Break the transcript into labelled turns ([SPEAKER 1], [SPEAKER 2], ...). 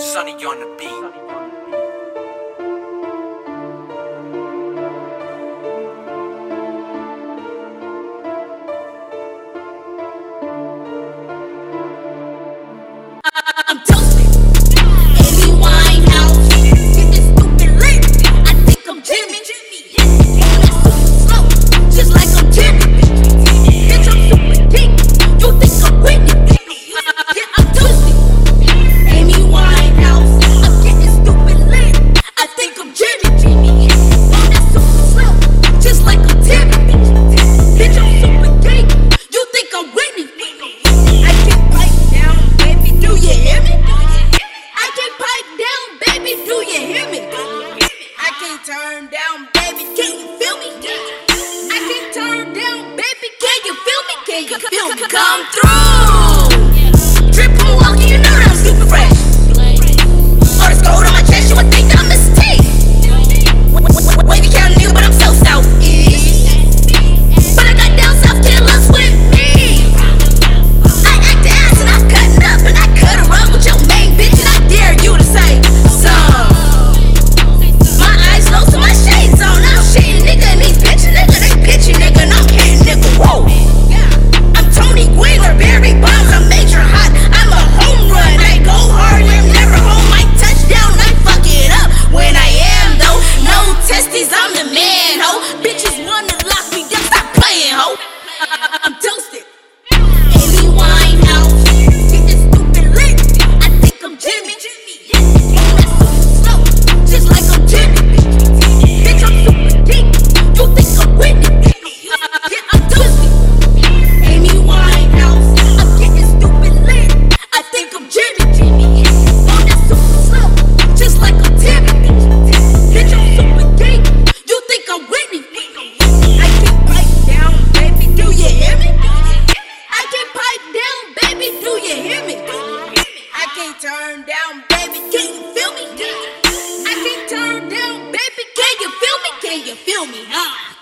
[SPEAKER 1] Sunny on the beat.
[SPEAKER 2] down, baby. Can you feel me? I can turn down, baby. Can you feel me? Can you feel me? Come through. Triple down, baby. Can you feel me? I can't turn down, baby. Can you feel me? Can you feel me? Huh?